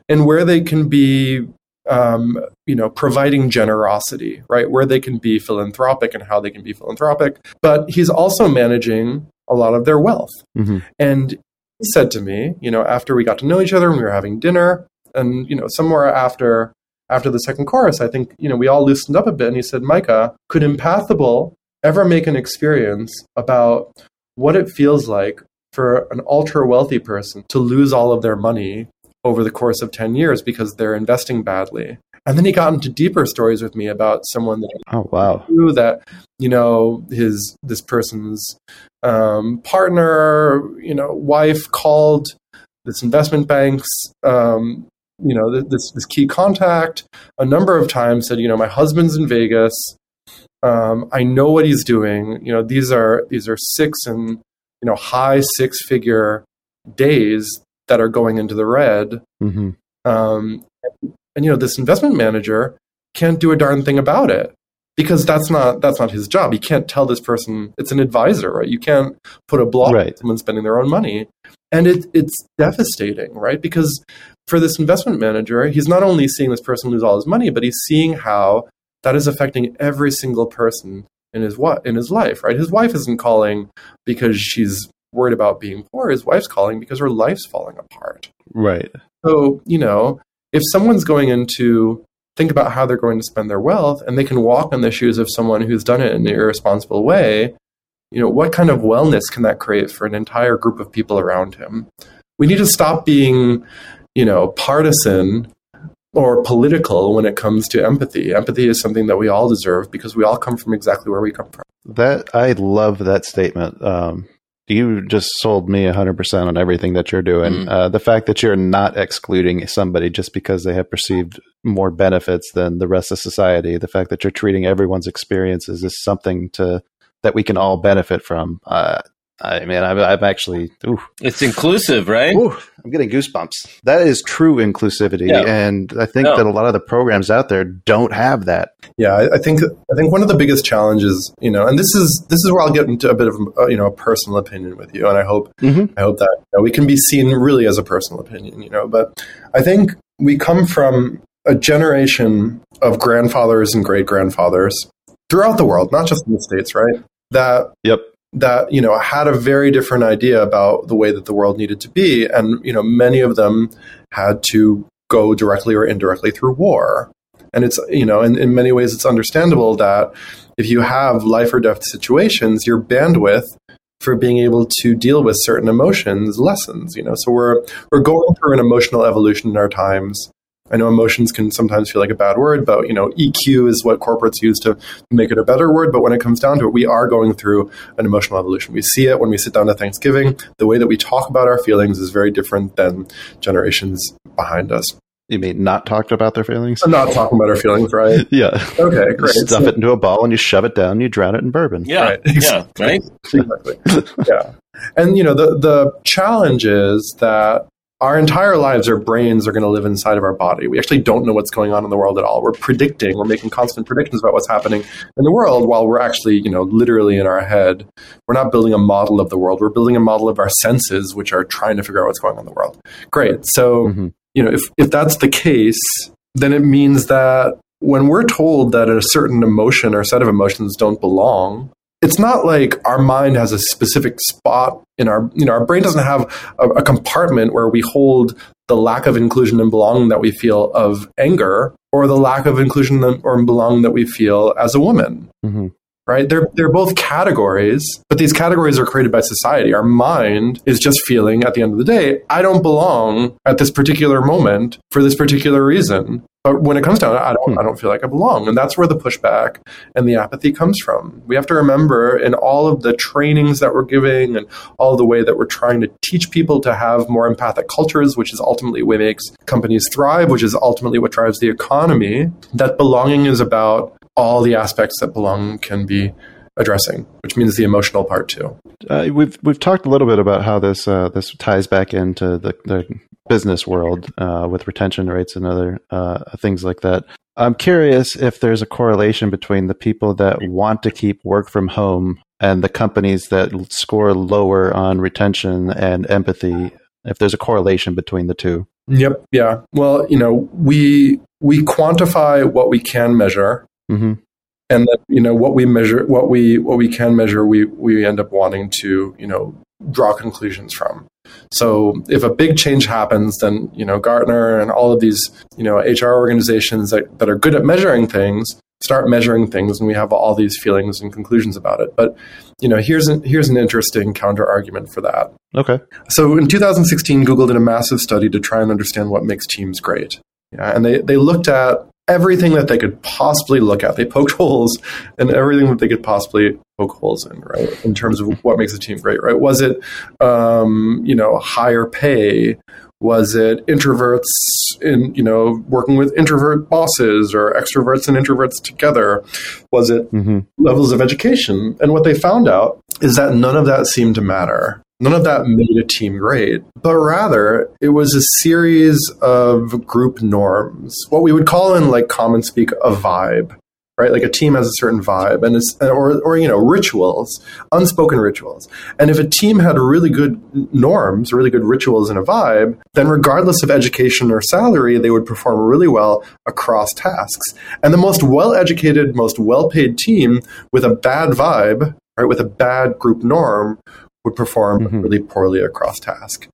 and where they can be um, you know, providing generosity, right? Where they can be philanthropic and how they can be philanthropic. But he's also managing a lot of their wealth. Mm-hmm. And he said to me, you know, after we got to know each other and we were having dinner, and you know, somewhere after after the second chorus, I think you know we all loosened up a bit. And he said, Micah, could Empathable ever make an experience about what it feels like for an ultra wealthy person to lose all of their money over the course of 10 years because they're investing badly. And then he got into deeper stories with me about someone that oh wow. knew that you know his this person's um, partner, you know, wife called this investment bank's um, you know this this key contact a number of times said you know my husband's in Vegas. Um, I know what he's doing. You know these are these are six and you know high six figure days that are going into the red mm-hmm. um, and, you know this investment manager can't do a darn thing about it because that's not that's not his job. He can't tell this person it's an advisor, right? You can't put a block Right. on someone spending their own money, and it, it's devastating, right? Because for this investment manager, he's not only seeing this person lose all his money, but he's seeing how that is affecting every single person in his what in his life, right? His wife isn't calling because she's worried about being poor. His wife's calling because her life's falling apart. right So, you know, if someone's going into think about how they're going to spend their wealth and they can walk in the shoes of someone who's done it in an irresponsible way, you know, what kind of wellness can that create for an entire group of people around him? We need to stop being, you know, partisan or political when it comes to empathy. Empathy is something that we all deserve because we all come from exactly where we come from. that I love that statement um, you just sold me 100% on everything that you're doing Mm. uh, the fact that you're not excluding somebody just because they have perceived more benefits than the rest of society the fact that you're treating everyone's experiences as something to that we can all benefit from uh, I mean, I'm, I'm actually, ooh, It's inclusive, right? Ooh, I'm getting goosebumps. That is true inclusivity, Yeah. and I think No. that a lot of the programs out there don't have that. Yeah, I, I think I think one of the biggest challenges, you know, and this is this is where I'll get into a bit of uh, you know a personal opinion with you, and I hope Mhm. I hope that you know, we can be seen really as a personal opinion, you know. But I think we come from a generation of grandfathers and great grandfathers throughout the world, not just in the states, right? That Yep. That you know had a very different idea about the way that the world needed to be, and you know many of them had to go directly or indirectly through war. And it's you know in, in many ways it's understandable that if you have life or death situations, your bandwidth for being able to deal with certain emotions lessens. You know, so we're we're going through an emotional evolution in our times. I know emotions can sometimes feel like a bad word, but you know, EQ is what corporates use to make it a better word. But when it comes down to it, we are going through an emotional evolution. We see it when we sit down to Thanksgiving. The way that we talk about our feelings is very different than generations behind us. You mean not talked about their feelings? I'm not talking about our feelings, right? [LAUGHS] Yeah. Okay, You great. stuff So- it into a ball and you shove it down and you drown it in bourbon. Yeah, Right. yeah, right. exactly. yeah. And you know, the the challenge is that our entire lives, our brains are going to live inside of our body. We actually don't know what's going on in the world at all. We're predicting, we're making constant predictions about what's happening in the world while we're actually, you know, literally in our head. We're not building a model of the world. We're building a model of our senses, which are trying to figure out what's going on in the world. Great. So, Mhm. you know, if, if that's the case, then it means that when we're told that a certain emotion or set of emotions don't belong, it's not like our mind has a specific spot in our, you know, our brain doesn't have a, a compartment where we hold the lack of inclusion and belonging that we feel of anger or the lack of inclusion or belonging that we feel as a woman Mhm. right? They're they're both categories, but these categories are created by society. Our mind is just feeling at the end of the day, I don't belong at this particular moment for this particular reason. But when it comes down, I don't I don't feel like I belong, and that's where the pushback and the apathy comes from. We have to remember in all of the trainings that we're giving and all the way that we're trying to teach people to have more empathic cultures, which is ultimately what makes companies thrive, which is ultimately what drives the economy. That belonging is about all the aspects that belong can be addressing, which means the emotional part too. Uh, we've we've talked a little bit about how this uh, this ties back into the, the business world uh, with retention rates and other uh, things like that. I'm curious if there's a correlation between the people that want to keep work from home and the companies that score lower on retention and empathy. If there's a correlation between the two. Yep. Yeah. Well, you know, we we quantify what we can measure hmm and that you know what we measure what we what we can measure we we end up wanting to you know draw conclusions from so if a big change happens then you know gartner and all of these you know hr organizations that, that are good at measuring things start measuring things and we have all these feelings and conclusions about it but you know here's an here's an interesting counter argument for that Okay. so in 2016, Google did a massive study to try and understand what makes teams great. Yeah, and they, they looked at everything that they could possibly look at. They poked [LAUGHS] holes in everything that they could possibly poke holes in, right? In terms of what makes a team great, right? Was it, um, you know, higher pay? Was it introverts in, you know, working with introvert bosses or extroverts and introverts together? Was it mm-hmm. levels of education? And what they found out is that none of that seemed to matter. None of that made a team great, but rather it was a series of group norms, what we would call in like common speak a vibe, right? Like a team has a certain vibe and it's, or, or, you know, rituals, unspoken rituals. And if a team had really good norms, really good rituals and a vibe, then regardless of education or salary, they would perform really well across tasks. And the most well educated, most well paid team with a bad vibe, right, with a bad group norm would perform mm-hmm. really poorly across task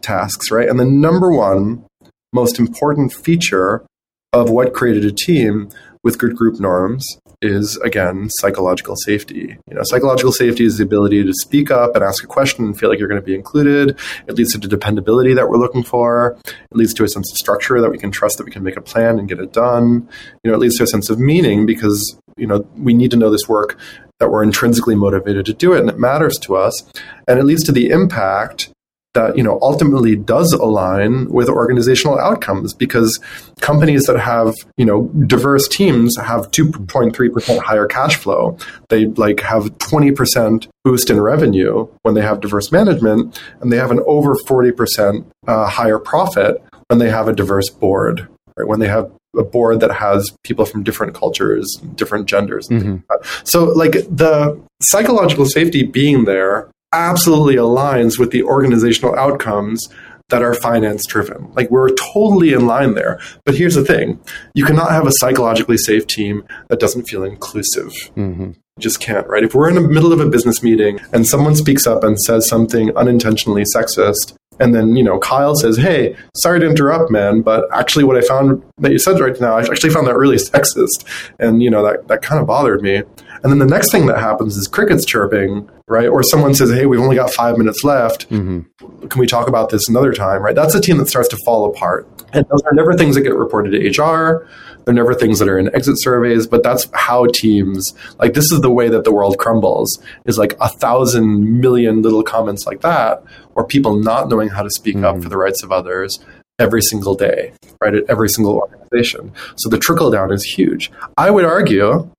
tasks, right? And the number one most important feature of what created a team with good group norms is again psychological safety. You know, psychological safety is the ability to speak up and ask a question and feel like you're going to be included. It leads to the dependability that we're looking for. It leads to a sense of structure that we can trust that we can make a plan and get it done. You know, it leads to a sense of meaning because you know we need to know this work that we're intrinsically motivated to do it and it matters to us. And it leads to the impact that you know ultimately does align with organizational outcomes because companies that have you know diverse teams have 2.3% higher cash flow. They like have 20% boost in revenue when they have diverse management and they have an over 40% uh, higher profit when they have a diverse board right? When they have a board that has people from different cultures different genders mm-hmm. so like the psychological safety being there absolutely aligns with the organizational outcomes that are finance driven. Like we're totally in line there. But here's the thing you cannot have a psychologically safe team that doesn't feel inclusive. Mm-hmm. You just can't, right? If we're in the middle of a business meeting and someone speaks up and says something unintentionally sexist, and then, you know, Kyle says, Hey, sorry to interrupt, man, but actually what I found that you said right now, I actually found that really sexist. And, you know, that, that kind of bothered me. And then the next thing that happens is crickets chirping, right? Or someone says, "Hey, we've only got five minutes left. Mm-hmm. Can we talk about this another time?" Right? That's a team that starts to fall apart. And those are never things that get reported to HR. They're never things that are in exit surveys. But that's how teams like this is the way that the world crumbles. Is like a thousand million little comments like that, or people not knowing how to speak mm-hmm. up for the rights of others every single day, right? At every single organization. So the trickle down is huge. I would argue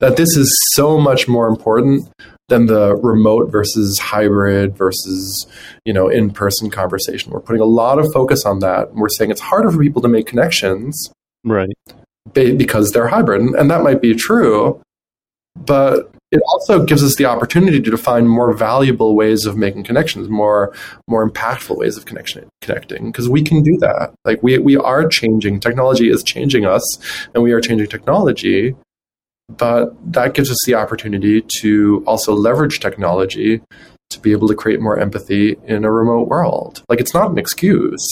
that this is so much more important than the remote versus hybrid versus you know in-person conversation. We're putting a lot of focus on that. We're saying it's harder for people to make connections right. because they're hybrid and that might be true but it also gives us the opportunity to find more valuable ways of making connections more more impactful ways of connection connecting because we can do that. Like we we are changing. Technology is changing us and we are changing technology but that gives us the opportunity to also leverage technology to be able to create more empathy in a remote world. Like it's not an excuse.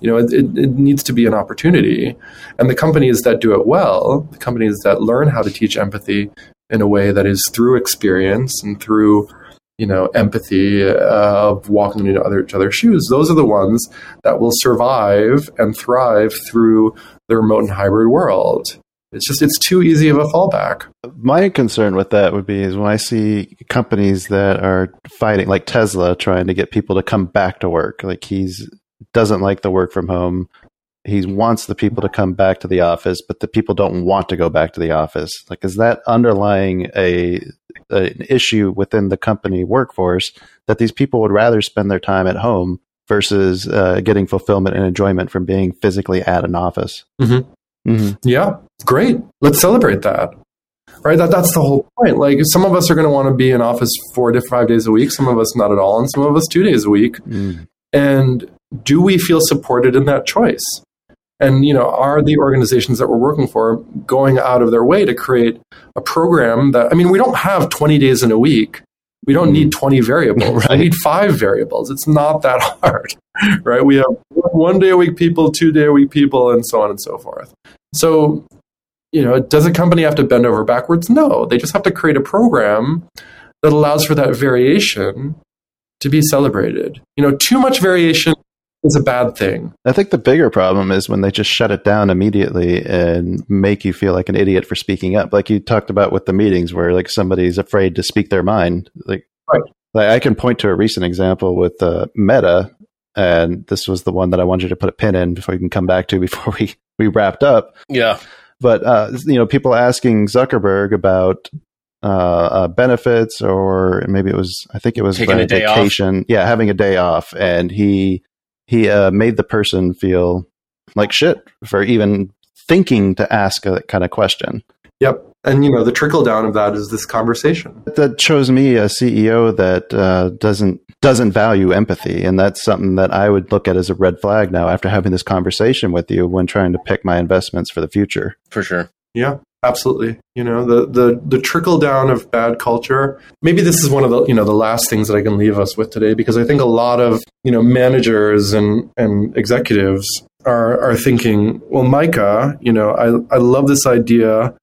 You know, it, it, needs to be an opportunity. And the companies that do it well, the companies that learn how to teach empathy in a way that is through experience and through, you know, empathy uh, of walking into other, each other's shoes, those are the ones that will survive and thrive through the remote and hybrid world. It's just it's too easy of a fallback. My concern with that would be is when I see companies that are fighting, like Tesla, trying to get people to come back to work. Like he's doesn't like the work from home. He wants the people to come back to the office, but the people don't want to go back to the office. Like, is that underlying a an issue within the company workforce that these people would rather spend their time at home versus uh, getting fulfillment and enjoyment from being physically at an office? Mm-hmm. Mm-hmm. Yeah, great. Let's celebrate that. Right, that that's the whole point. Like, some of us are going to want to be in office four to five days a week. Some of us not at all, and some of us two days a week. Mm. And do we feel supported in that choice? And you know, are the organizations that we're working for going out of their way to create a program that? I mean, we don't have twenty days in a week. We don't need mm. 20 variables. [LAUGHS] right. We need five variables. It's not that [LAUGHS] hard, right? We have one day a week people, two day a week people, and so on and so forth. So, you know, does a company have to bend over backwards? No. They just have to create a program that allows for that variation to be celebrated. You know, too much variation is a bad thing. I think the bigger problem is when they just shut it down immediately and make you feel like an idiot for speaking up. Like you talked about with the meetings where like somebody's afraid to speak their mind. Like, right. like I can point to a recent example with uh, Meta, and this was the one that I wanted you to put a pin in before you can come back to [LAUGHS] before we we wrapped up. Yeah. But uh, you know, people asking Zuckerberg about uh, uh, benefits, or maybe it was I think it was Taking a day off. vacation. Yeah, having a day off, and he he uh, made the person feel like shit for even thinking to ask a kind of question. Yep. And you know, the trickle down of that is this conversation. That shows me a CEO that uh, doesn't doesn't value empathy, and that's something that I would look at as a red flag now after having this conversation with you when trying to pick my investments for the future. For sure. Yeah, absolutely. You know, the the the trickle down of bad culture. Maybe this is one of the you know the last things that I can leave us with today because I think a lot of you know managers and and executives are are thinking, well, Micah, you know, I I love this idea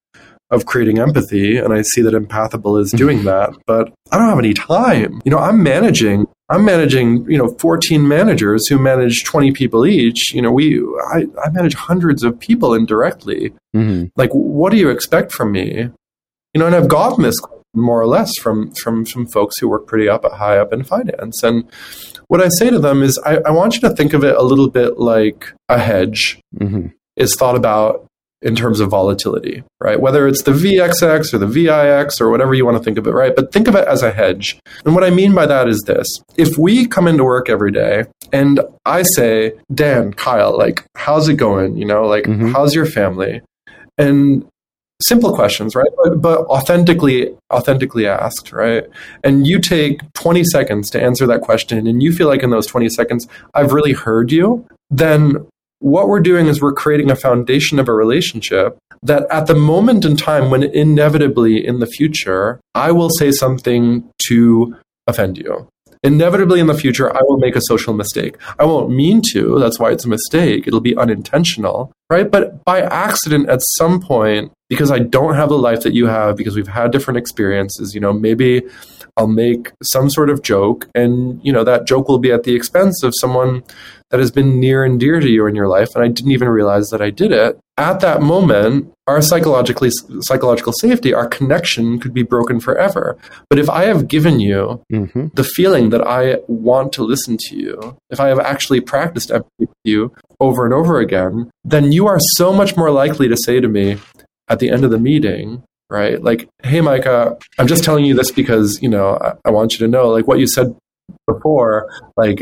of creating empathy and I see that Empathable is mm-hmm. doing that, but I don't have any time. You know, I'm managing I'm managing, you know, 14 managers who manage 20 people each. You know, we I, I manage hundreds of people indirectly. Mm-hmm. Like, what do you expect from me? You know, and I've gotten this more or less from from some folks who work pretty up high up in finance. And what I say to them is, I, I want you to think of it a little bit like a hedge Mm-hmm. is thought about in terms of volatility, right? Whether it's the VXX or the VIX or whatever you want to think of it, right? But think of it as a hedge. And what I mean by that is this. If we come into work every day and I say, Dan, Kyle, like, how's it going? You know, like, Mhm. how's your family? And simple questions, right? But, but authentically, authentically asked, right? And you take 20 seconds to answer that question and you feel like in those 20 seconds, I've really heard you, then what we're doing is we're creating a foundation of a relationship that at the moment in time when inevitably in the future I will say something to offend you. Inevitably in the future, I will make a social mistake. I won't mean to. That's why it's a mistake. It'll be unintentional, right? But by accident at some point, because I don't have the life that you have, because we've had different experiences, you know, maybe I'll make some sort of joke and, you know, that joke will be at the expense of someone that has been near and dear to you in your life and I didn't even realize that I did it. At that moment, our psychologically psychological safety, our connection could be broken forever. But if I have given you Mm-hmm. the feeling that I want to listen to you, if I have actually practiced empathy with you over and over again, then you are so much more likely to say to me at the end of the meeting, right? Like, hey, Micah, I'm just telling you this because, you know, I, I want you to know, like what you said before, like,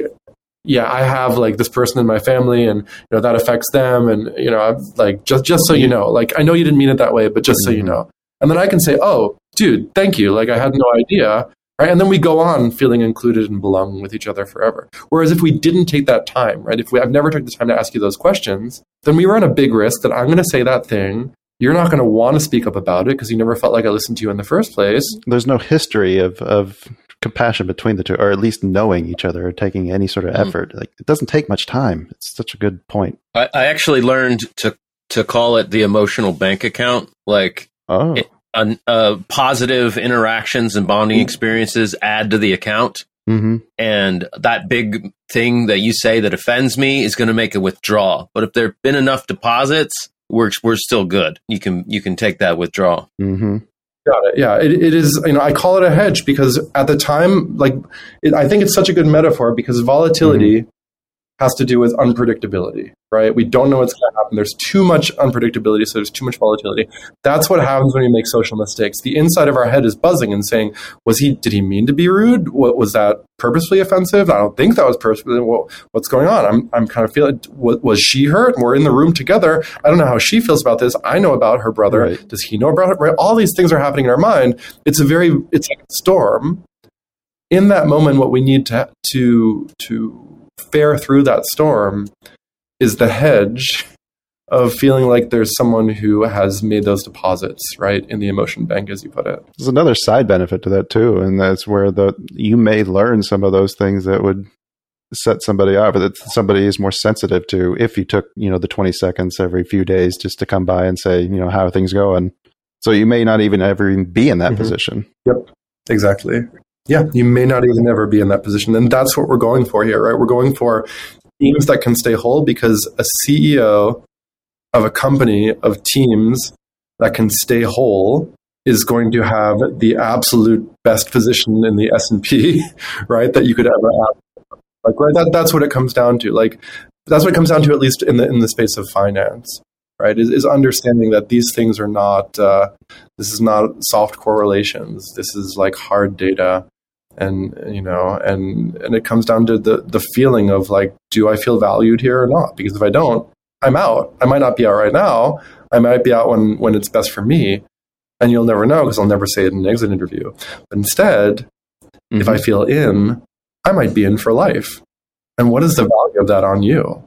yeah, I have like this person in my family and, you know, that affects them. And, you know, I'm like, just, just so you know, like, I know you didn't mean it that way, but just so you mm-hmm. know. And then I can say, oh, dude, thank you. Like, I had no idea. Right. And then we go on feeling included and belonging with each other forever. Whereas if we didn't take that time, right, if we, I've never took the time to ask you those questions, then we run a big risk that I'm going to say that thing. You're not going to want to speak up about it because you never felt like I listened to you in the first place. There's no history of, of compassion between the two, or at least knowing each other or taking any sort of Mhm. effort. Like it doesn't take much time. It's such a good point. I, I actually learned to to call it the emotional bank account. Like Oh, It- uh, uh, positive interactions and bonding experiences add to the account. mm-hmm. and that big thing that you say that offends me is going to make a withdrawal. But if there've been enough deposits, we're we're still good. You can you can take that withdrawal. Mm-hmm. Got it. Yeah, it, it is. You know, I call it a hedge because at the time, like, it, I think it's such a good metaphor because volatility has to do with unpredictability, right? We don't know what's going to happen. There's too much unpredictability, so there's too much volatility. That's what happens when we make social mistakes. The inside of our head is buzzing and saying, "Was he? Did he mean to be rude? What was that purposefully offensive? I don't think that was purposefully. What, what's going on? I'm I'm kind of feeling. Was, was she hurt? We're in the room together. I don't know how she feels about this. I know about her brother. Right. Does he know about it? Right? All these things are happening in our mind. It's a very it's like a storm. In that moment, what we need to to to fare through that storm is the hedge of feeling like there's someone who has made those deposits right in the emotion bank, as you put it. There's another side benefit to that too, and that's where the you may learn some of those things that would set somebody off, or that somebody is more sensitive to if you took you know the 20 seconds every few days just to come by and say you know how are things going. So you may not even ever even be in that Mhm. position. Exactly. Yeah, you may not even ever be in that position. And that's what we're going for here, right? We're going for teams that can stay whole because a CEO of a company of teams that can stay whole is going to have the absolute best position in the S&P, [LAUGHS] right, that you could ever have. Like right that that's what it comes down to. Like that's what it comes down to at least in the in the space of finance right is, is understanding that these things are not uh, this is not soft correlations this is like hard data and you know and and it comes down to the the feeling of like do i feel valued here or not because if i don't i'm out i might not be out right now i might be out when when it's best for me and you'll never know because i'll never say it in an exit interview but instead mm-hmm. if i feel in i might be in for life and what is the value of that on you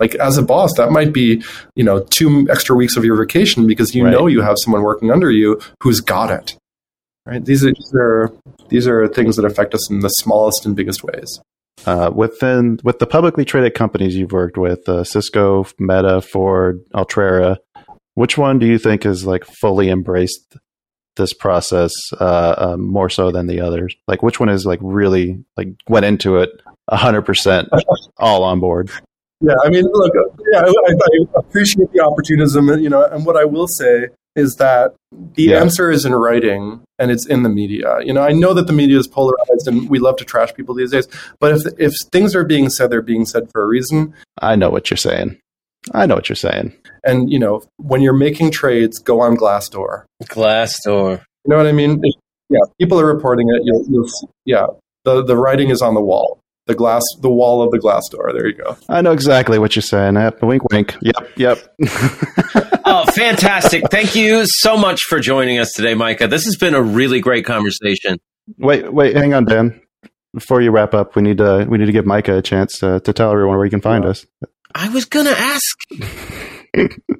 like as a boss, that might be, you know, two extra weeks of your vacation because you right. know you have someone working under you who's got it. Right? These are, these are these are things that affect us in the smallest and biggest ways. Uh, within with the publicly traded companies you've worked with, uh, Cisco, Meta, Ford, Altrera, which one do you think is like fully embraced this process uh, um, more so than the others? Like, which one is like really like went into it hundred percent all on board? Yeah, I mean, look, yeah, I, I, appreciate the opportunism, and you know, and what I will say is that the yeah. answer is in writing and it's in the media. You know, I know that the media is polarized and we love to trash people these days, but if if things are being said, they're being said for a reason. I know what you're saying. I know what you're saying. And you know, when you're making trades, go on Glassdoor. Glassdoor. You know what I mean? Yeah, people are reporting it. You'll, you'll yeah, the the writing is on the wall the glass, the wall of the glass door. There you go. I know exactly what you're saying. Wink, wink. Yep, yep. [LAUGHS] oh, fantastic! Thank you so much for joining us today, Micah. This has been a really great conversation. Wait, wait, hang on, Dan. Before you wrap up, we need to we need to give Micah a chance to, to tell everyone where you can find us. I was gonna ask.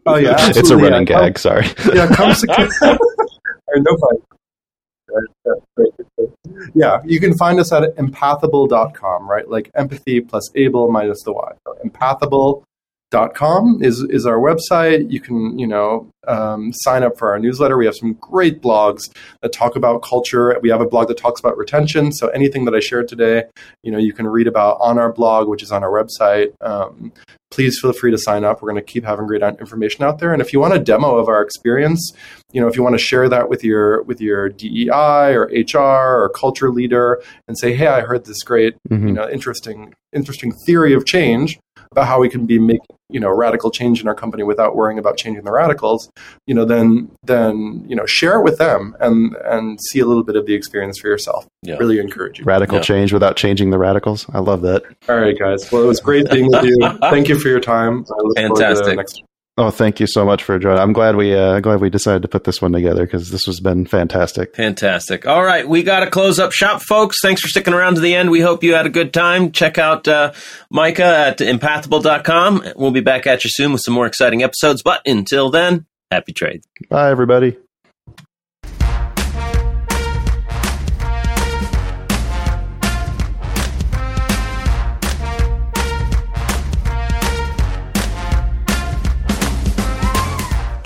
oh yeah, absolutely. [LAUGHS] it's a running yeah, gag. Come, sorry. Yeah, come. [LAUGHS] no fight yeah, you can find us at empathable.com, right? Like empathy plus able minus the Y. So empathable.com is, is our website. You can, you know, um, sign up for our newsletter. We have some great blogs that talk about culture. We have a blog that talks about retention. So anything that I shared today, you know, you can read about on our blog, which is on our website. Um, please feel free to sign up. We're going to keep having great information out there. And if you want a demo of our experience, you know, if you want to share that with your with your DEI or HR or culture leader and say, "Hey, I heard this great, mm-hmm. you know, interesting interesting theory of change about how we can be making, you know, radical change in our company without worrying about changing the radicals," you know, then then, you know, share it with them and and see a little bit of the experience for yourself. Yeah. Really encourage you. Radical yeah. change without changing the radicals. I love that. All right, guys. Well, it was great being with you. [LAUGHS] Thank you for your time. Fantastic. Next- Oh, thank you so much for joining. I'm glad we uh, glad we decided to put this one together because this has been fantastic. Fantastic. All right, we got to close up shop, folks. Thanks for sticking around to the end. We hope you had a good time. Check out uh, Micah at empathable.com. We'll be back at you soon with some more exciting episodes. But until then, happy trades. Bye, everybody.